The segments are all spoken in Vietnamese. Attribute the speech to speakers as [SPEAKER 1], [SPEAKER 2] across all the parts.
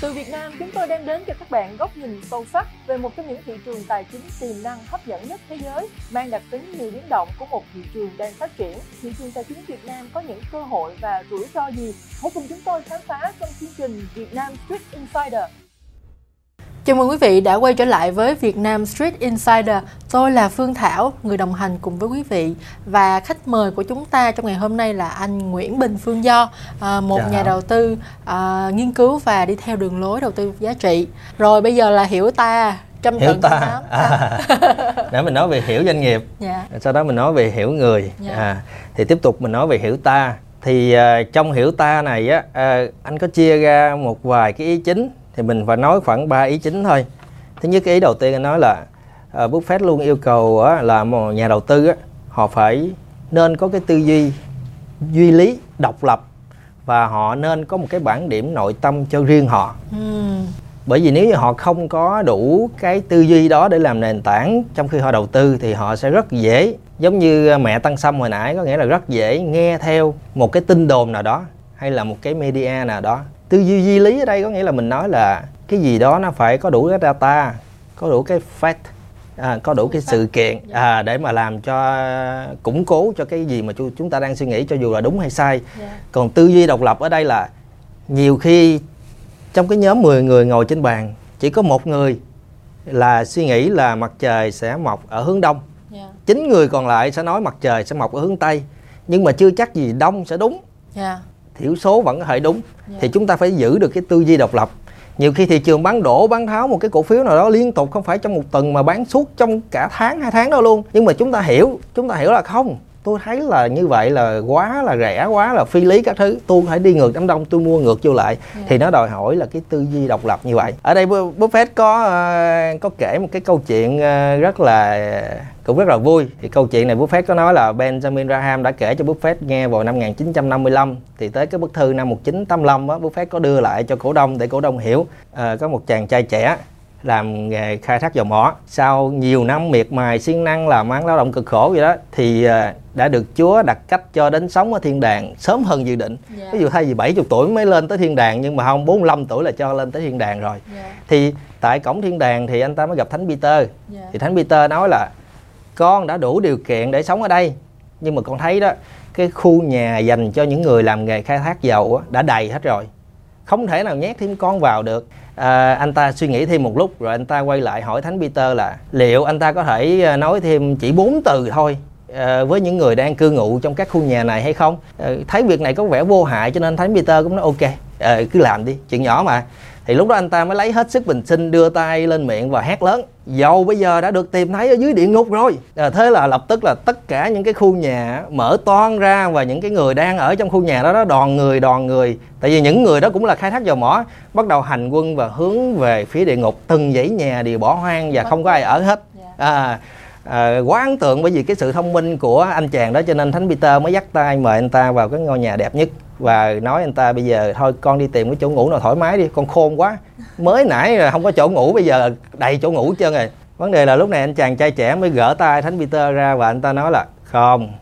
[SPEAKER 1] Từ Việt Nam, chúng tôi đem đến cho các bạn góc nhìn sâu sắc về một trong những thị trường tài chính tiềm năng hấp dẫn nhất thế giới, mang đặc tính nhiều biến động của một thị trường đang phát triển. Thị trường tài chính Việt Nam có những cơ hội và rủi ro gì? Hãy cùng chúng tôi khám phá trong chương trình Việt Nam Street Insider. Chào mừng quý vị đã quay trở lại với Việt Nam Street Insider. Tôi là Phương Thảo, người đồng hành cùng với quý vị và khách mời của chúng ta trong ngày hôm nay là anh Nguyễn Bình Phương Do, à, một Chào. nhà đầu tư à, nghiên cứu và đi theo đường lối đầu tư giá trị. Rồi bây giờ là hiểu ta trăm
[SPEAKER 2] hiểu ta à. để mình nói về hiểu doanh nghiệp dạ. sau đó mình nói về hiểu người dạ. à, thì tiếp tục mình nói về hiểu ta thì uh, trong hiểu ta này á uh, anh có chia ra một vài cái ý chính thì mình phải nói khoảng 3 ý chính thôi. Thứ nhất cái ý đầu tiên anh nói là uh, Buffett luôn yêu cầu uh, là một nhà đầu tư uh, họ phải nên có cái tư duy duy lý độc lập và họ nên có một cái bản điểm nội tâm cho riêng họ. Ừ. bởi vì nếu như họ không có đủ cái tư duy đó để làm nền tảng trong khi họ đầu tư thì họ sẽ rất dễ giống như mẹ tăng sâm hồi nãy có nghĩa là rất dễ nghe theo một cái tin đồn nào đó hay là một cái media nào đó tư duy duy lý ở đây có nghĩa là mình nói là cái gì đó nó phải có đủ cái data có đủ cái fact à, có đủ cái sự kiện à, để mà làm cho củng cố cho cái gì mà chúng ta đang suy nghĩ cho dù là đúng hay sai. Yeah. còn tư duy độc lập ở đây là nhiều khi trong cái nhóm 10 người ngồi trên bàn chỉ có một người là suy nghĩ là mặt trời sẽ mọc ở hướng đông. Chín người còn lại sẽ nói mặt trời sẽ mọc ở hướng tây nhưng mà chưa chắc gì đông sẽ đúng. Yeah thiểu số vẫn có thể đúng yeah. Dạ. thì chúng ta phải giữ được cái tư duy độc lập nhiều khi thị trường bán đổ bán tháo một cái cổ phiếu nào đó liên tục không phải trong một tuần mà bán suốt trong cả tháng hai tháng đâu luôn nhưng mà chúng ta hiểu chúng ta hiểu là không tôi thấy là như vậy là quá là rẻ quá là phi lý các thứ. Tôi phải đi ngược đám đông tôi mua ngược vô lại. Yeah. Dạ. thì nó đòi hỏi là cái tư duy độc lập như vậy. Ở đây Buffett có uh, có kể một cái câu chuyện uh, rất là cũng rất là vui. Thì câu chuyện này Buffett có nói là Benjamin Graham đã kể cho Buffett nghe vào năm 1955 thì tới cái bức thư năm 1985 á Buffett có đưa lại cho cổ đông để cổ đông hiểu. Uh, có một chàng trai trẻ làm nghề khai thác dầu mỏ sau nhiều năm miệt mài siêng năng làm ăn lao động cực khổ vậy đó thì à, đã được Chúa đặt cách cho đến sống ở thiên đàng sớm hơn dự định yeah. Dạ. ví dụ thay vì 70 tuổi mới lên tới thiên đàng nhưng mà không 45 tuổi là cho lên tới thiên đàng rồi yeah. Dạ. thì tại cổng thiên đàng thì anh ta mới gặp Thánh Peter yeah. Dạ. thì Thánh Peter nói là con đã đủ điều kiện để sống ở đây nhưng mà con thấy đó cái khu nhà dành cho những người làm nghề khai thác dầu đã đầy hết rồi không thể nào nhét thêm con vào được à, anh ta suy nghĩ thêm một lúc rồi anh ta quay lại hỏi thánh Peter là liệu anh ta có thể à, nói thêm chỉ bốn từ thôi à, với những người đang cư ngụ trong các khu nhà này hay không? À, thấy việc này có vẻ vô hại cho nên thánh Peter cũng nói ok à, cứ làm đi chuyện nhỏ mà thì lúc đó anh ta mới lấy hết sức bình sinh đưa tay lên miệng và hét lớn. Dầu bây giờ đã được tìm thấy ở dưới địa ngục rồi. À, thế là lập tức là tất cả những cái khu nhà mở toan ra và những cái người đang ở trong khu nhà đó đó đoàn người đoàn người. Tại vì những người đó cũng là khai thác dầu mỏ bắt đầu hành quân và hướng về phía địa ngục từng dãy nhà đều bỏ hoang và không có ai ở hết. Dạ. à, à, quá ấn tượng bởi vì cái sự thông minh của anh chàng đó cho nên thánh Peter mới dắt tay mời anh ta vào cái ngôi nhà đẹp nhất và nói anh ta bây giờ thôi con đi tìm cái chỗ ngủ nào thoải mái đi con khôn quá mới nãy không có chỗ ngủ bây giờ đầy chỗ ngủ trơn rồi vấn đề là lúc này anh chàng trai trẻ mới gỡ tay thánh Peter ra và anh ta nói là không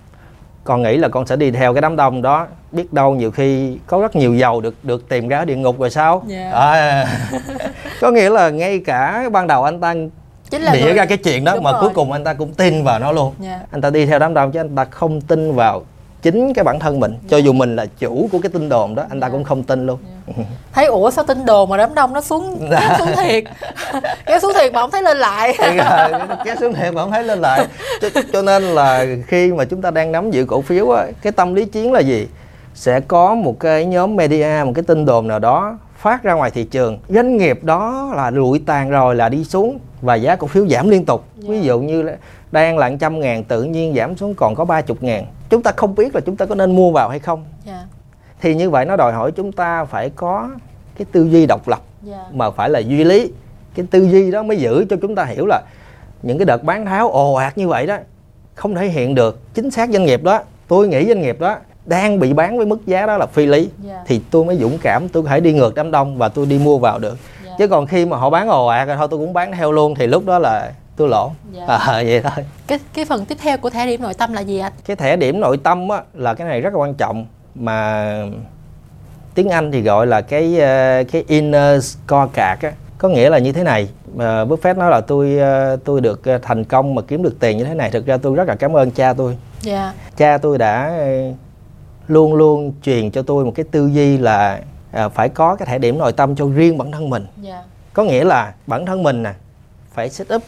[SPEAKER 2] con nghĩ là con sẽ đi theo cái đám đông đó biết đâu nhiều khi có rất nhiều dầu được được tìm ra ở địa ngục rồi sao yeah. Dạ. à, có nghĩa là ngay cả ban đầu anh ta Chính là bịa người... ra cái chuyện đó Đúng mà rồi. cuối cùng anh ta cũng tin vào nó luôn yeah. Dạ. anh ta đi theo đám đông chứ anh ta không tin vào chính cái bản thân mình yeah. cho dù mình là chủ của cái tin đồn đó anh ta yeah. cũng không tin luôn
[SPEAKER 1] yeah. thấy ủa sao tin đồn mà đám đông nó xuống kéo xuống thiệt kéo xuống thiệt mà không thấy lên lại
[SPEAKER 2] kéo xuống thiệt mà không thấy lên lại cho, cho nên là khi mà chúng ta đang nắm giữ cổ phiếu á cái tâm lý chiến là gì sẽ có một cái nhóm media một cái tin đồn nào đó phát ra ngoài thị trường doanh nghiệp đó là lụi tàn rồi là đi xuống và giá cổ phiếu giảm liên tục yeah. ví dụ như đang là trăm ngàn tự nhiên giảm xuống còn có ba chục ngàn chúng ta không biết là chúng ta có nên mua vào hay không yeah. thì như vậy nó đòi hỏi chúng ta phải có cái tư duy độc lập yeah. mà phải là duy lý cái tư duy đó mới giữ cho chúng ta hiểu là những cái đợt bán tháo ồ ạt như vậy đó không thể hiện được chính xác doanh nghiệp đó tôi nghĩ doanh nghiệp đó đang bị bán với mức giá đó là phi lý yeah. thì tôi mới dũng cảm tôi có thể đi ngược đám đông và tôi đi mua vào được yeah. chứ còn khi mà họ bán ồ ạt rồi thôi tôi cũng bán theo luôn thì lúc đó là tôi lỗ dạ. à, vậy thôi
[SPEAKER 1] cái cái phần tiếp theo của thẻ điểm nội tâm là gì anh
[SPEAKER 2] cái thẻ điểm nội tâm á, là cái này rất là quan trọng mà tiếng Anh thì gọi là cái uh, cái inner scorecard á có nghĩa là như thế này uh, Buffett nói là tôi uh, tôi được thành công mà kiếm được tiền như thế này thực ra tôi rất là cảm ơn cha tôi yeah. Dạ. cha tôi đã luôn luôn truyền cho tôi một cái tư duy là uh, phải có cái thẻ điểm nội tâm cho riêng bản thân mình yeah. Dạ. có nghĩa là bản thân mình nè phải set up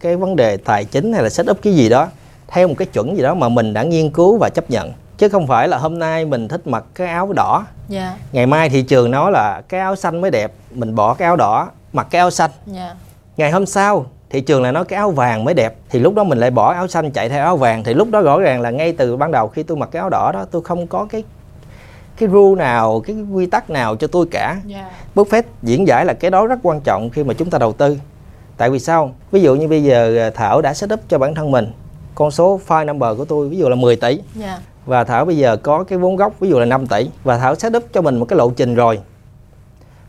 [SPEAKER 2] cái vấn đề tài chính hay là set up cái gì đó theo một cái chuẩn gì đó mà mình đã nghiên cứu và chấp nhận chứ không phải là hôm nay mình thích mặc cái áo đỏ yeah. Dạ. ngày mai thị trường nói là cái áo xanh mới đẹp mình bỏ cái áo đỏ mặc cái áo xanh yeah. Dạ. ngày hôm sau thị trường lại nói cái áo vàng mới đẹp thì lúc đó mình lại bỏ áo xanh chạy theo áo vàng thì lúc đó rõ ràng là ngay từ ban đầu khi tôi mặc cái áo đỏ đó tôi không có cái cái rule nào cái quy tắc nào cho tôi cả yeah. Dạ. Buffett diễn giải là cái đó rất quan trọng khi mà chúng ta đầu tư tại vì sao ví dụ như bây giờ à, thảo đã set up cho bản thân mình con số file number của tôi ví dụ là 10 tỷ yeah. Dạ. và thảo bây giờ có cái vốn gốc ví dụ là 5 tỷ và thảo set up cho mình một cái lộ trình rồi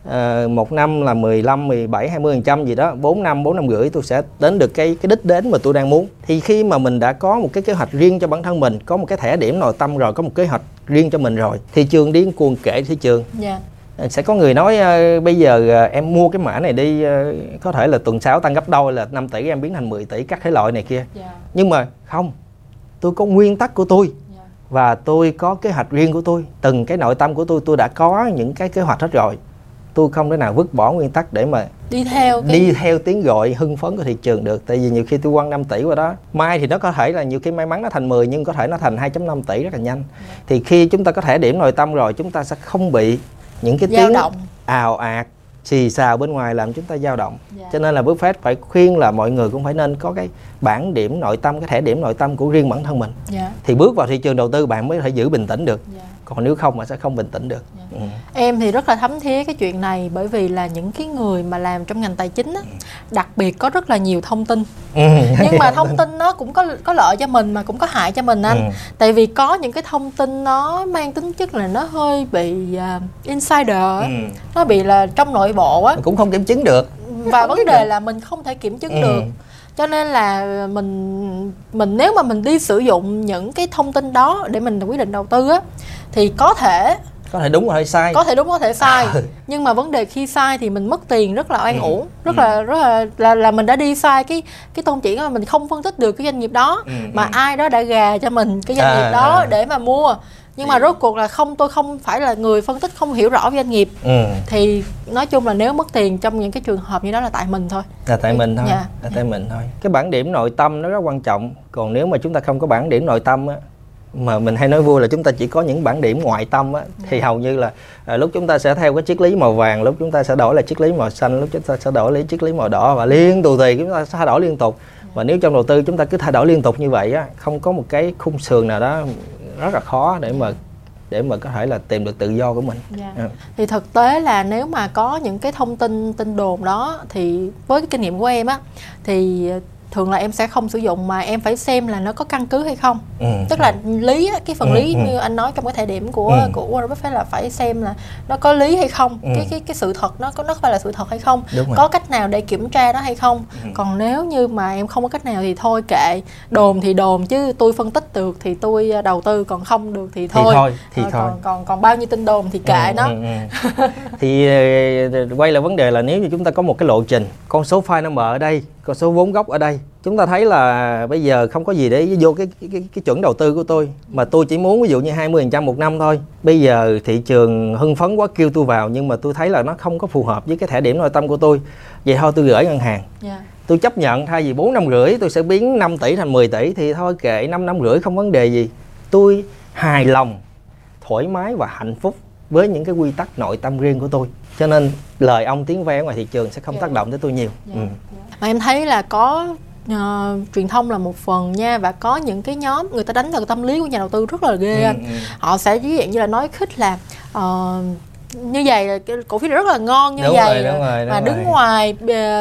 [SPEAKER 2] à, một năm là 15, 17, 20 phần trăm gì đó 4 năm, 4 năm rưỡi tôi sẽ đến được cái cái đích đến mà tôi đang muốn thì khi mà mình đã có một cái kế hoạch riêng cho bản thân mình có một cái thẻ điểm nội tâm rồi có một kế hoạch riêng cho mình rồi thị trường điên cuồng kể thị trường yeah dạ sẽ có người nói uh, bây giờ uh, em mua cái mã này đi uh, có thể là tuần 6 tăng gấp đôi là 5 tỷ em biến thành 10 tỷ các thể loại này kia yeah. Dạ. nhưng mà không tôi có nguyên tắc của tôi yeah. Dạ. và tôi có kế hoạch riêng của tôi từng cái nội tâm của tôi tôi đã có những cái kế hoạch hết rồi tôi không thể nào vứt bỏ nguyên tắc để mà
[SPEAKER 3] đi theo
[SPEAKER 2] cái... đi theo tiếng gọi hưng phấn của thị trường được tại vì nhiều khi tôi quăng 5 tỷ qua đó mai thì nó có thể là nhiều khi may mắn nó thành 10 nhưng có thể nó thành 2.5 tỷ rất là nhanh. Dạ. thì khi chúng ta có thể điểm nội tâm rồi chúng ta sẽ không bị những cái tiếng động. ào ạt xì xào bên ngoài làm chúng ta dao động yeah. Dạ. cho nên là Buffett phải khuyên là mọi người cũng phải nên có cái bản điểm nội tâm cái thẻ điểm nội tâm của riêng bản thân mình yeah. Dạ. thì bước vào thị trường đầu tư bạn mới thể giữ bình tĩnh được yeah còn nếu không mà sẽ không bình tĩnh được yeah.
[SPEAKER 3] Dạ. ừ. em thì rất là thấm thía cái chuyện này bởi vì là những cái người mà làm trong ngành tài chính á, đặc biệt có rất là nhiều thông tin ừ. nhưng mà thông tin nó cũng có có lợi cho mình mà cũng có hại cho mình anh ừ. tại vì có những cái thông tin nó mang tính chất là nó hơi bị uh, insider ừ. nó bị là trong nội bộ á
[SPEAKER 2] cũng không kiểm chứng được
[SPEAKER 3] và vấn đề là mình không thể kiểm chứng ừ. được cho nên là mình mình nếu mà mình đi sử dụng những cái thông tin đó để mình quyết định đầu tư á thì có thể
[SPEAKER 2] có thể đúng có thể sai
[SPEAKER 3] có thể đúng có thể sai à. nhưng mà vấn đề khi sai thì mình mất tiền rất là oan ừ. uổng rất ừ. là rất là, là là mình đã đi sai cái cái tôn chỉ mà mình không phân tích được cái doanh nghiệp đó ừ. mà ừ. ai đó đã gà cho mình cái doanh à, nghiệp đó à. để mà mua nhưng mà rốt cuộc là không tôi không phải là người phân tích không hiểu rõ doanh nghiệp ừ. thì nói chung là nếu mất tiền trong những cái trường hợp như đó là tại mình thôi
[SPEAKER 2] là tại mình thôi dạ. là tại mình thôi cái bản điểm nội tâm nó rất quan trọng còn nếu mà chúng ta không có bản điểm nội tâm á mà mình hay nói vui là chúng ta chỉ có những bản điểm ngoại tâm á, thì dạ. hầu như là à, lúc chúng ta sẽ theo cái triết lý màu vàng lúc chúng ta sẽ đổi là triết lý màu xanh lúc chúng ta sẽ đổi lấy triết lý màu đỏ và liên tù tì chúng ta sẽ thay đổi liên tục và nếu trong đầu tư chúng ta cứ thay đổi liên tục như vậy á không có một cái khung sườn nào đó rất là khó để mà để mà có thể là tìm được tự do của mình. Yeah.
[SPEAKER 3] Yeah. Thì thực tế là nếu mà có những cái thông tin tin đồn đó thì với cái kinh nghiệm của em á thì thường là em sẽ không sử dụng mà em phải xem là nó có căn cứ hay không ừ. tức là lý cái phần ừ, lý ừ. như anh nói trong cái thời điểm của ừ. của Warren Buffett là phải xem là nó có lý hay không ừ. cái cái cái sự thật nó có nó phải là sự thật hay không có cách nào để kiểm tra nó hay không ừ. còn nếu như mà em không có cách nào thì thôi kệ đồn thì đồn chứ tôi phân tích được thì tôi đầu tư còn không được thì thôi
[SPEAKER 2] thì thôi, thì
[SPEAKER 3] ờ,
[SPEAKER 2] thôi.
[SPEAKER 3] còn còn còn bao nhiêu tin đồn thì kệ ừ, nó ừ,
[SPEAKER 2] ừ. thì ờ, quay lại vấn đề là nếu như chúng ta có một cái lộ trình con số file number ở đây con số vốn gốc ở đây chúng ta thấy là bây giờ không có gì để vô cái cái, cái, chuẩn đầu tư của tôi. Mà tôi chỉ muốn ví dụ như 20% một năm thôi. Bây giờ thị trường hưng phấn quá kêu tôi vào nhưng mà tôi thấy là nó không có phù hợp với cái thẻ điểm nội tâm của tôi. Vậy thôi tôi gửi ngân hàng. Yeah. Dạ. tôi chấp nhận thay vì 4 năm rưỡi tôi sẽ biến 5 tỷ thành 10 tỷ thì thôi kệ 5 năm rưỡi không vấn đề gì. Tôi hài lòng thoải mái và hạnh phúc với những cái quy tắc nội tâm riêng của tôi cho nên lời ông tiếng ve ngoài thị trường sẽ không yeah. Dạ. tác động tới tôi nhiều yeah.
[SPEAKER 3] Dạ. ừ. mà em thấy là có uh, truyền thông là một phần nha và có những cái nhóm người ta đánh vào tâm lý của nhà đầu tư rất là ghê ừ, ừ. họ sẽ ví dụ như là nói khích là uh, như vậy là cổ phiếu rất là ngon như đúng vậy rồi, đúng rồi, đúng mà đứng rồi. ngoài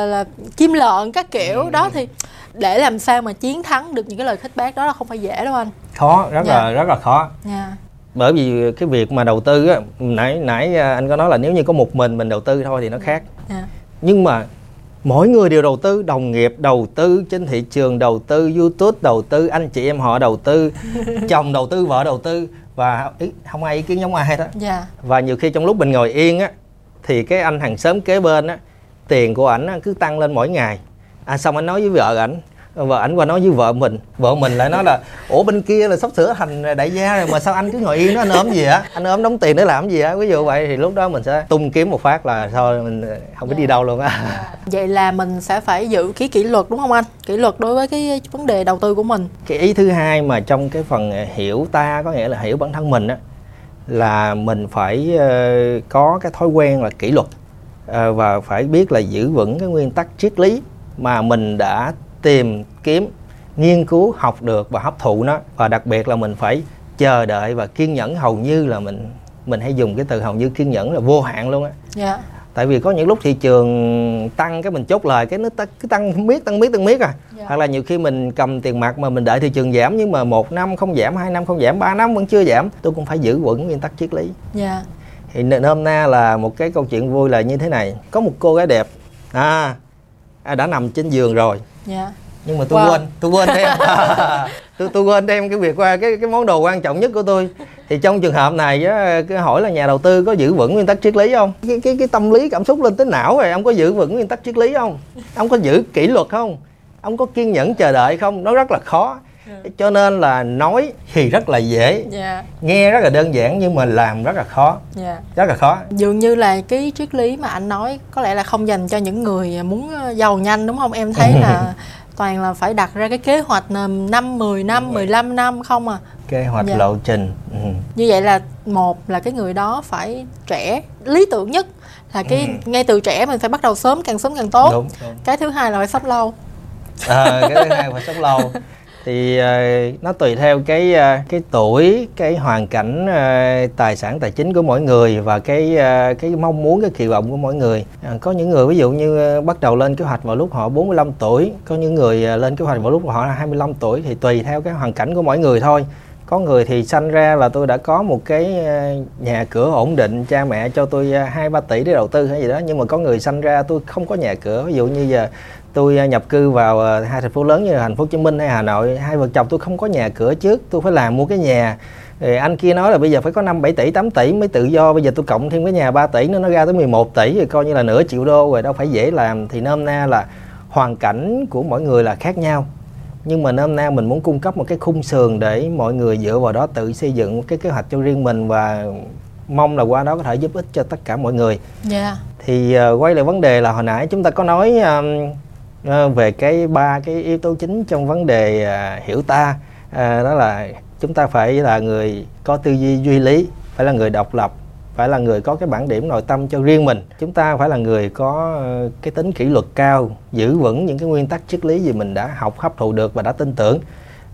[SPEAKER 3] là kim lợn các kiểu ừ. đó thì để làm sao mà chiến thắng được những cái lời khích bác đó là không phải dễ đâu anh
[SPEAKER 2] khó rất yeah. là rất là khó yeah bởi vì cái việc mà đầu tư á nãy nãy anh có nói là nếu như có một mình mình đầu tư thôi thì nó khác yeah. nhưng mà mỗi người đều đầu tư đồng nghiệp đầu tư trên thị trường đầu tư youtube đầu tư anh chị em họ đầu tư chồng đầu tư vợ đầu tư và ý, không ai ý kiến giống ai hết á yeah. và nhiều khi trong lúc mình ngồi yên á thì cái anh hàng xóm kế bên á tiền của ảnh cứ tăng lên mỗi ngày à xong anh nói với vợ ảnh và ảnh qua nói với vợ mình vợ mình lại nói là ủa bên kia là sắp sửa thành đại gia rồi mà sao anh cứ ngồi yên đó anh ốm gì á? Anh ốm đóng tiền để làm gì á? Ví dụ vậy thì lúc đó mình sẽ tung kiếm một phát là thôi mình không biết đi đâu luôn á.
[SPEAKER 1] Vậy là mình sẽ phải giữ cái kỷ luật đúng không anh? Kỷ luật đối với cái vấn đề đầu tư của mình.
[SPEAKER 2] Cái ý thứ hai mà trong cái phần hiểu ta có nghĩa là hiểu bản thân mình á là mình phải uh, có cái thói quen là kỷ luật uh, và phải biết là giữ vững cái nguyên tắc triết lý mà mình đã tìm kiếm nghiên cứu học được và hấp thụ nó và đặc biệt là mình phải chờ đợi và kiên nhẫn hầu như là mình mình hay dùng cái từ hầu như kiên nhẫn là vô hạn luôn á yeah. Dạ. tại vì có những lúc thị trường tăng cái mình chốt lời cái nó cứ tăng miết tăng miết tăng miết à yeah. Dạ. hoặc là nhiều khi mình cầm tiền mặt mà mình đợi thị trường giảm nhưng mà một năm không giảm hai năm không giảm ba năm vẫn chưa giảm tôi cũng phải giữ vững nguyên tắc triết lý yeah. Dạ. thì hôm nay là một cái câu chuyện vui là như thế này có một cô gái đẹp à, à đã nằm trên giường rồi yeah. nhưng mà tôi wow. quên tôi quên thêm. Tôi tôi quên thêm cái việc qua cái cái món đồ quan trọng nhất của tôi. Thì trong trường hợp này á cái hỏi là nhà đầu tư có giữ vững nguyên tắc triết lý không? Cái cái cái tâm lý cảm xúc lên tới não rồi ông có giữ vững nguyên tắc triết lý không? Ông có giữ kỷ luật không? Ông có kiên nhẫn chờ đợi không? Nó rất là khó ừ. cho nên là nói thì rất là dễ yeah. Dạ. nghe rất là đơn giản nhưng mà làm rất là khó yeah. Dạ. rất là khó
[SPEAKER 1] dường như là cái triết lý mà anh nói có lẽ là không dành cho những người muốn ờ, giàu nhanh đúng không em thấy là toàn là phải đặt ra cái kế hoạch năm 10 năm 15 năm không à
[SPEAKER 2] kế hoạch dạ. lộ trình
[SPEAKER 1] ừ. như vậy là một là cái người đó phải trẻ lý tưởng nhất là cái ừ. ngay từ trẻ mình phải bắt đầu sớm càng sớm càng tốt đúng, đúng. cái thứ hai là phải sống lâu
[SPEAKER 2] à, cái thứ hai phải sống lâu thì uh, nó tùy theo cái uh, cái tuổi cái hoàn cảnh uh, tài sản tài chính của mỗi người và cái uh, cái mong muốn cái kỳ vọng của mỗi người. Uh, có những người ví dụ như uh, bắt đầu lên kế hoạch vào lúc họ 45 tuổi có những người uh, lên kế hoạch vào lúc họ 25 tuổi thì tùy theo cái hoàn cảnh của mỗi người thôi. Có người thì sanh ra là tôi đã có một cái nhà cửa ổn định cha mẹ cho tôi hai ba tỷ để đầu tư hay gì đó nhưng mà có người sanh ra tôi không có nhà cửa. Ví dụ như giờ tôi à, nhập cư vào à, hai thành phố lớn như là thành phố Hồ Chí Minh hay Hà Nội hai vợ chồng tôi không có nhà cửa trước tôi phải làm mua cái nhà rồi anh kia nói là bây giờ phải có 5 7 tỷ 8 tỷ mới tự do bây giờ tôi cộng thêm cái nhà 3 tỷ nữa nó ra tới 11 tỷ rồi coi như là nửa triệu đô rồi đâu phải dễ làm thì nôm na là hoàn cảnh của mỗi người là khác nhau nhưng mà nôm na mình muốn cung cấp một cái khung sườn để mọi người dựa vào đó tự xây dựng cái kế hoạch cho riêng mình và mong là qua đó có thể giúp ích cho tất cả mọi người. Yeah. Dạ. Thì uh, quay lại vấn đề là hồi nãy chúng ta có nói um, Ờ, về cái ba cái yếu tố chính trong vấn đề à, hiểu ta à, đó là chúng ta phải là người có tư duy duy lý phải là người độc lập phải là người có cái bản điểm nội tâm cho riêng mình. Chúng ta phải là người có ờ, cái tính kỷ luật cao giữ vững những cái nguyên tắc triết lý gì mình đã học hấp thụ được và đã tin tưởng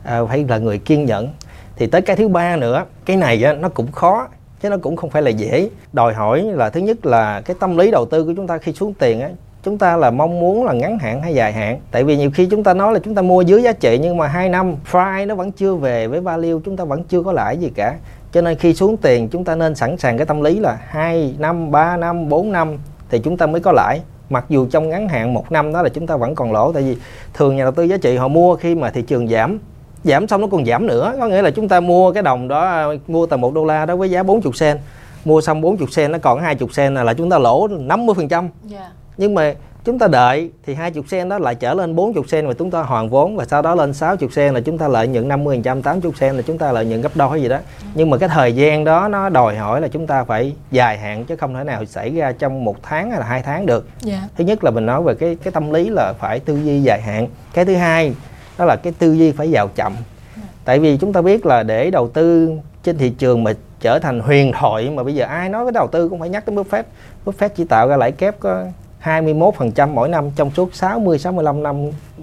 [SPEAKER 2] à, phải là người kiên nhẫn. Thì tới cái thứ ba nữa cái này á, nó cũng khó chứ nó cũng không phải là dễ. Đòi hỏi là thứ nhất là cái tâm lý đầu tư của chúng ta khi xuống tiền á chúng ta là mong muốn là ngắn hạn hay dài hạn? Tại vì nhiều khi chúng ta nói là chúng ta mua dưới giá trị nhưng mà hai năm fry nó vẫn chưa về với value, chúng ta vẫn chưa có lãi gì cả. Cho nên khi xuống tiền, chúng ta nên sẵn sàng cái tâm lý là 2 năm 3 năm 4 năm thì chúng ta mới có lãi. Mặc dù trong ngắn hạn một năm đó là chúng ta vẫn còn lỗ, tại vì thường nhà đầu tư giá trị họ mua khi mà thị trường giảm. Giảm xong nó còn giảm nữa, có nghĩa là chúng ta mua cái đồng đó, mua tầm một đô la đó với giá 40 sen mua xong 40 sen nó còn 20 sen là chúng ta lỗ 50 phần trăm. Yeah nhưng mà chúng ta đợi thì 20 sen đó lại trở lên 40 sen và chúng ta hoàn vốn và sau đó lên 60 sen là chúng ta lợi nhuận 50 trăm 80 sen là chúng ta lợi nhuận gấp đôi gì đó nhưng mà cái thời gian đó nó đòi hỏi là chúng ta phải dài hạn chứ không thể nào xảy ra trong một tháng hay là hai tháng được yeah. Dạ. thứ nhất là mình nói về cái cái tâm lý là phải tư duy dài hạn cái thứ hai đó là cái tư duy phải vào chậm tại vì chúng ta biết là để đầu tư trên thị trường mà trở thành huyền thoại mà bây giờ ai nói cái đầu tư cũng phải nhắc đến Buffett Buffett chỉ tạo ra lãi kép có 21% mỗi năm trong suốt 60 65 năm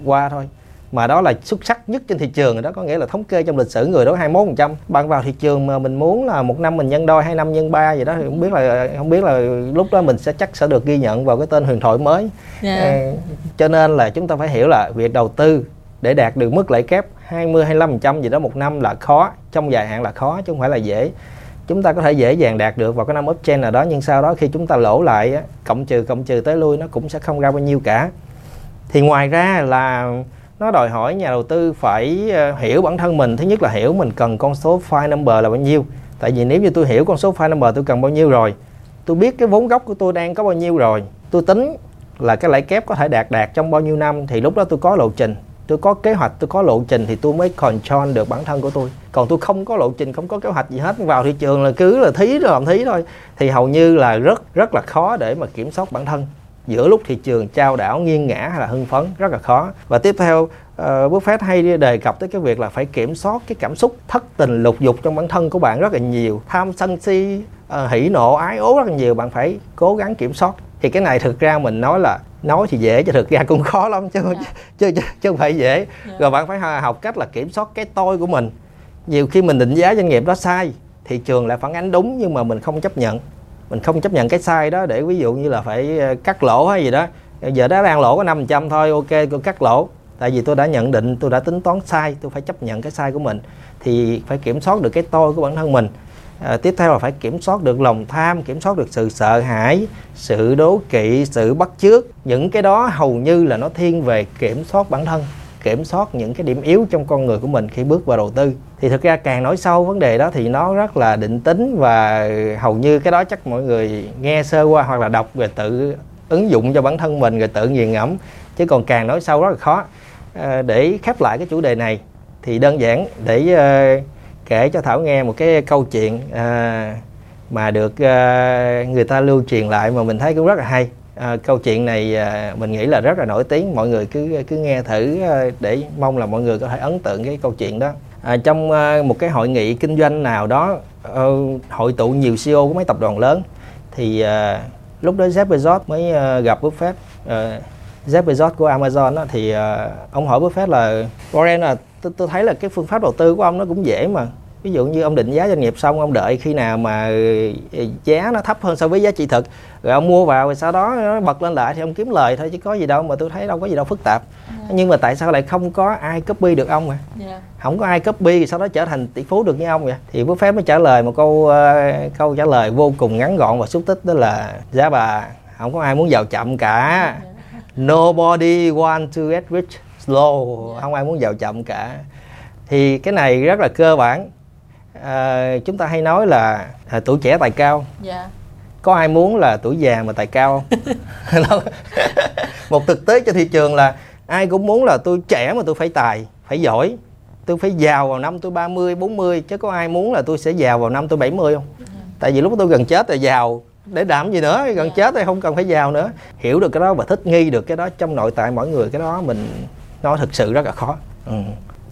[SPEAKER 2] qua thôi mà đó là xuất sắc nhất trên thị trường đó có nghĩa là thống kê trong lịch sử người đó 21% bạn vào thị trường mà mình muốn là một năm mình nhân đôi hai năm nhân ba gì đó thì không biết là không biết là lúc đó mình sẽ chắc sẽ được ghi nhận vào cái tên huyền thoại mới yeah. Dạ. à, cho nên là chúng ta phải hiểu là việc đầu tư để đạt được mức lãi kép 20 25% gì đó một năm là khó trong dài hạn là khó chứ không phải là dễ chúng ta có thể dễ dàng đạt được vào cái năm uptrend nào đó, nhưng sau đó khi chúng ta lỗ lại cộng trừ cộng trừ tới lui, nó cũng sẽ không ra bao nhiêu cả. Thì ngoài ra là nó đòi hỏi nhà đầu tư phải ờ, hiểu bản thân mình. Thứ nhất là hiểu mình cần con số file number là bao nhiêu. Tại vì nếu như tôi hiểu con số file number tôi cần bao nhiêu rồi, tôi biết cái vốn gốc của tôi đang có bao nhiêu rồi, tôi tính là cái lãi kép có thể đạt đạt trong bao nhiêu năm, thì lúc đó tôi có lộ trình tôi có kế hoạch tôi có lộ trình thì tôi mới control được bản thân của tôi. Còn tôi không có lộ trình không có kế hoạch gì hết. Vào thị trường là cứ là thí rồi làm thí thôi. Thì hầu như là rất rất là khó để mà kiểm soát bản thân. Giữa lúc thị trường trao đảo nghiêng ngã hay là hưng phấn rất là khó. Và tiếp theo ờ, uh, Buffett hay đề cập tới cái việc là phải kiểm soát cái cảm xúc thất tình lục dục trong bản thân của bạn rất là nhiều. Tham sân si uh, hỉ nộ ái ố rất là nhiều bạn phải cố gắng kiểm soát. Thì cái này thực ra mình nói là nói thì dễ chứ thực ra cũng khó lắm chứ yeah. Dạ. chứ, chứ, chứ không phải dễ yeah. rồi bạn phải học cách là kiểm soát cái tôi của mình nhiều khi mình định giá doanh nghiệp đó sai thị trường lại phản ánh đúng nhưng mà mình không chấp nhận mình không chấp nhận cái sai đó để ví dụ như là phải ờ, cắt lỗ hay gì đó giờ đó đang lỗ có 5% thôi ok tôi cắt lỗ tại vì tôi đã nhận định tôi đã tính toán sai tôi phải chấp nhận cái sai của mình thì phải kiểm soát được cái tôi của bản thân mình à, tiếp theo là phải kiểm soát được lòng tham kiểm soát được sự sợ hãi sự đố kỵ sự bắt chước. Những cái đó hầu như là nó thiên về kiểm soát bản thân kiểm soát những cái điểm yếu trong con người của mình khi bước vào đầu tư. Thì thực ra càng nói sâu vấn đề đó thì nó rất là định tính và hầu như cái đó chắc mọi người nghe sơ qua hoặc là đọc rồi tự ứng dụng cho bản thân mình rồi tự nghiền ngẫm chứ còn càng nói sâu rất là khó. À, để khép lại cái chủ đề này thì đơn giản để uh, kể cho thảo nghe một cái câu chuyện à, mà được à, người ta lưu truyền lại mà mình thấy cũng rất là hay. À, câu chuyện này à, mình nghĩ là rất là nổi tiếng mọi người cứ cứ nghe thử à, để mong là mọi người có thể ấn tượng cái câu chuyện đó. À, trong à, một cái hội nghị kinh doanh nào đó à, hội tụ nhiều CEO của mấy tập đoàn lớn thì à, lúc đó Jeff Bezos mới à, gặp Buffett à, Jeff Bezos của Amazon đó, thì à, ông hỏi Buffett là Warren là tôi, tôi thấy là cái phương pháp đầu tư của ông nó cũng dễ mà ví dụ như ông định giá doanh nghiệp xong ông đợi khi nào mà ờ, giá nó thấp hơn so với giá trị thực rồi ông mua vào rồi sau đó nó bật lên lại thì ông kiếm lời thôi chứ có gì đâu mà tôi thấy đâu có gì đâu phức tạp yeah. Dạ. nhưng mà tại sao lại không có ai copy được ông à yeah. Dạ. không có ai copy sau đó trở thành tỷ phú được như ông vậy thì bố phép mới trả lời một câu uh, câu trả lời vô cùng ngắn gọn và xúc tích đó là giá bà không có ai muốn giàu chậm cả yeah. Dạ. nobody want to get rich slow yeah. không ai muốn giàu chậm cả thì cái này rất là cơ bản à, chúng ta hay nói là à, tuổi trẻ tài cao dạ. có ai muốn là tuổi già mà tài cao không một thực tế cho thị trường là ai cũng muốn là tôi trẻ mà tôi phải tài phải giỏi tôi phải giàu vào năm tôi 30, 40 chứ có ai muốn là tôi sẽ giàu vào năm tôi 70 không yeah. Dạ. tại vì lúc tôi gần chết rồi giàu để đảm gì nữa gần yeah. Dạ. chết thì không cần phải giàu nữa hiểu được cái đó và thích nghi được cái đó trong nội tại mỗi người cái đó mình nó thực sự rất là khó ừ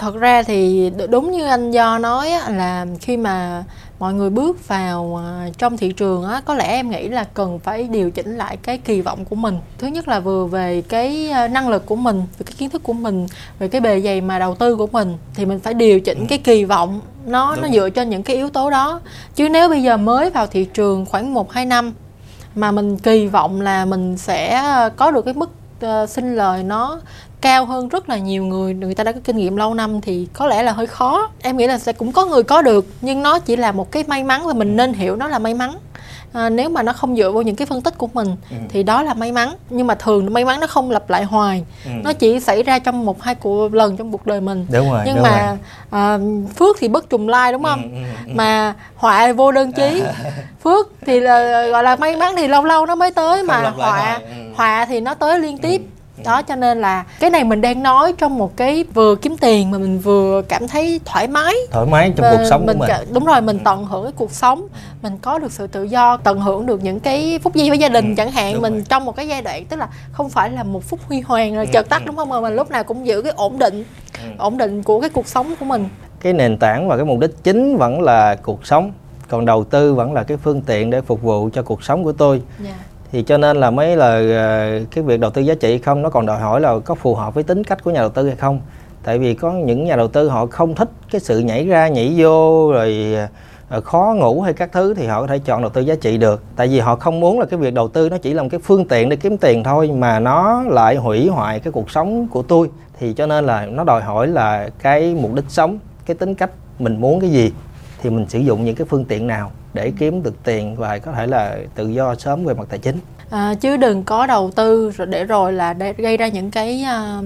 [SPEAKER 3] thật ra thì đúng như anh do nói là khi mà mọi người bước vào à, trong thị trường á có lẽ em nghĩ là cần phải điều chỉnh lại cái kỳ vọng của mình. Thứ nhất là vừa về cái à, năng lực của mình về cái kiến thức của mình về cái bề dày mà đầu tư của mình thì mình phải điều chỉnh cái kỳ vọng nó Đúng. nó dựa trên những cái yếu tố đó. Chứ nếu bây giờ mới vào thị trường khoảng một hai năm mà mình kỳ vọng là mình sẽ có được cái mức uh, sinh lời nó cao hơn rất là nhiều người người ta đã có kinh nghiệm lâu năm thì có lẽ là hơi khó. Em nghĩ là sẽ cũng có người có được nhưng nó chỉ là một cái may mắn và mình nên hiểu nó là may mắn. À, nếu mà nó không dựa vào những cái phân tích của mình ừ. thì đó là may mắn. Nhưng mà thường may mắn nó không lặp lại hoài. Ừ. nó chỉ xảy ra trong một hai cuộc lần trong cuộc đời mình.
[SPEAKER 2] Đúng rồi,
[SPEAKER 3] nhưng
[SPEAKER 2] đúng
[SPEAKER 3] mà à, phước thì bất trùng lai đúng không? ừ, ừ, ừ. mà họa vô đơn chí. Phước thì là gọi là may mắn thì lâu lâu nó mới tới không mà họa ừ. họa thì nó tới liên tiếp. Ừ đó cho nên là cái này mình đang nói trong một cái vừa kiếm tiền mà mình vừa cảm thấy thoải mái.
[SPEAKER 2] Thoải mái trong cuộc sống mình, của mình
[SPEAKER 3] đúng rồi mình tận hưởng cái cuộc sống. Mình có được sự tự do tận hưởng được những cái phúc giây với gia đình ừ, chẳng hạn. mình rồi. trong một cái giai đoạn tức là không phải là một phút huy hoàng rồi ừ, chợt tắt ừ. đúng không? Mà mình lúc nào cũng giữ cái ổn định ừ. ổn định của cái cuộc sống của mình.
[SPEAKER 2] Cái nền tảng và cái mục đích chính vẫn là cuộc sống còn đầu tư vẫn là cái phương tiện để phục vụ cho cuộc sống của tôi. Yeah dạ thì cho nên là mấy là ờ, cái việc đầu tư giá trị không, nó còn đòi hỏi là có phù hợp với tính cách của nhà đầu tư hay không. Tại vì có những nhà đầu tư họ không thích cái sự nhảy ra, nhảy vô, rồi ờ, khó ngủ hay các thứ thì họ có thể chọn đầu tư giá trị được. Tại vì họ không muốn là cái việc đầu tư nó chỉ là một cái phương tiện để kiếm tiền thôi, mà nó lại hủy hoại cái cuộc sống của tôi. Thì cho nên là nó đòi hỏi là cái mục đích sống, cái tính cách mình muốn cái gì thì mình sử dụng những cái phương tiện nào để kiếm được tiền và có thể là tự do sớm về mặt tài chính
[SPEAKER 3] à, chứ đừng có đầu tư rồi để rồi là để gây ra những cái uh,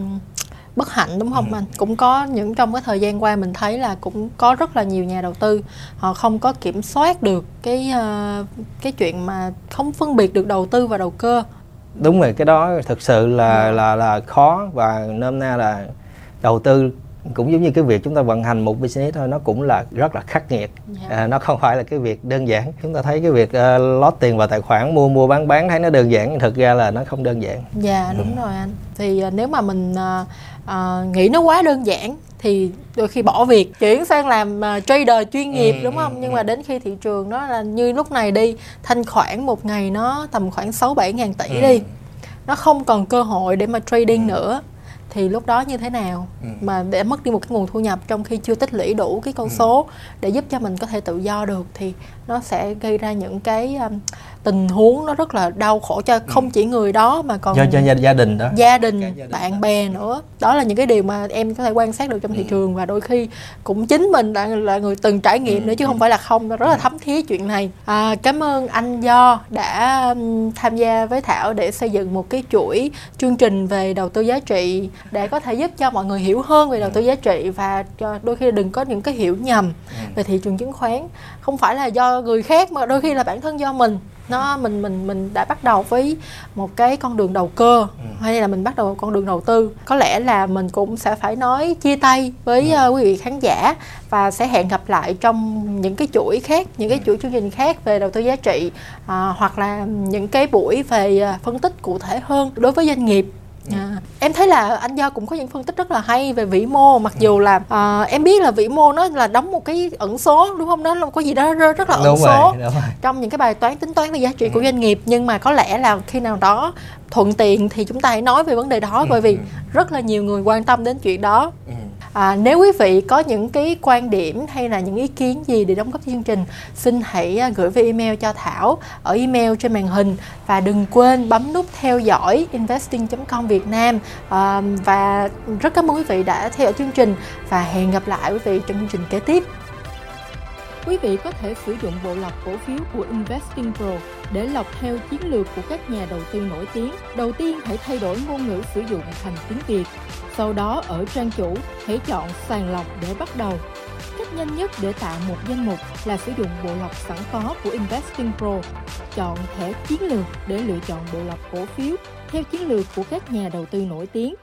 [SPEAKER 3] bất hạnh đúng không ừ. anh cũng có những trong cái thời gian qua mình thấy là cũng có rất là nhiều nhà đầu tư họ không có kiểm soát được cái uh, cái chuyện mà không phân biệt được đầu tư và đầu cơ
[SPEAKER 2] đúng rồi cái đó thực sự là ừ. là là khó và nôm na là đầu tư cũng giống như cái việc chúng ta vận hành một business thôi nó cũng là rất là khắc nghiệt yeah. Dạ. à, nó không phải là cái việc đơn giản chúng ta thấy cái việc uh, lót tiền vào tài khoản mua mua bán bán thấy nó đơn giản thực ra là nó không đơn giản
[SPEAKER 3] dạ yeah, đúng ừ. rồi anh thì uh, nếu mà mình uh, uh, nghĩ nó quá đơn giản thì đôi khi bỏ việc chuyển sang làm uh, trader chuyên nghiệp ừ, đúng không ừ, nhưng ừ. mà đến khi thị trường nó là như lúc này đi thanh khoản một ngày nó tầm khoảng sáu bảy ngàn tỷ ừ. đi nó không còn cơ hội để mà trading ừ. nữa thì lúc đó như thế nào ừ. mà để mất đi một cái nguồn thu nhập trong khi chưa tích lũy đủ cái con ừ. số để giúp cho mình có thể tự do được thì nó sẽ gây ra những cái um, tình huống nó rất là đau khổ cho không ừ. chỉ người đó mà còn
[SPEAKER 2] cho, cho gia, gia đình đó.
[SPEAKER 3] gia đình, gia đình bạn bè nữa. Đó là những cái điều mà em có thể quan sát được trong thị ừ. trường và đôi khi cũng chính mình là là người từng trải nghiệm ừ. nữa chứ không phải là không rất là thấm thía chuyện này. À, cảm ơn anh do đã um, tham gia với thảo để xây dựng một cái chuỗi chương trình về đầu tư giá trị để có thể giúp cho mọi người hiểu hơn về đầu tư giá trị và đôi khi đừng có những cái hiểu nhầm về thị trường chứng khoán không phải là do người khác mà đôi khi là bản thân do mình nó mình mình mình đã bắt đầu với một cái con đường đầu cơ ừ. hay là mình bắt đầu con đường đầu tư có lẽ là mình cũng sẽ phải nói chia tay với ừ. uh, quý vị khán giả và sẽ hẹn gặp lại trong những cái chuỗi khác những cái ừ. chuỗi chương trình khác về đầu tư giá trị uh, hoặc là những cái buổi về uh, phân tích cụ thể hơn đối với doanh nghiệp À, em thấy là anh do cũng có những phân tích rất là hay về vĩ mô mặc dù là à, em biết là vĩ mô nó là đóng một cái ẩn số đúng không đó là có gì đó rất là ẩn đúng số rồi, rồi. trong những cái bài toán tính toán về giá trị ừ. của doanh nghiệp nhưng mà có lẽ là khi nào đó thuận tiện thì chúng ta hãy nói về vấn đề đó ừ. bởi vì rất là nhiều người quan tâm đến chuyện đó ừ À, nếu quý vị có những cái quan điểm hay là những ý kiến gì để đóng góp chương trình, xin hãy à, gửi về email cho Thảo ở email trên màn hình và đừng quên bấm nút theo dõi investing.com Việt Nam à, và rất cảm ơn quý vị đã theo dõi chương trình và hẹn gặp lại quý vị trong chương trình kế tiếp.
[SPEAKER 1] Quý vị có thể sử dụng bộ lọc cổ phiếu của Investing Pro để lọc theo chiến lược của các nhà đầu tư nổi tiếng. Đầu tiên hãy thay đổi ngôn ngữ sử dụng thành tiếng Việt. Sau đó ở trang chủ, hãy chọn sàng lọc để bắt đầu. Cách nhanh nhất để tạo một danh mục là sử dụng bộ lọc sẵn có của Investing Pro. Chọn thẻ chiến lược để lựa chọn bộ lọc cổ phiếu theo chiến lược của các nhà đầu tư nổi tiếng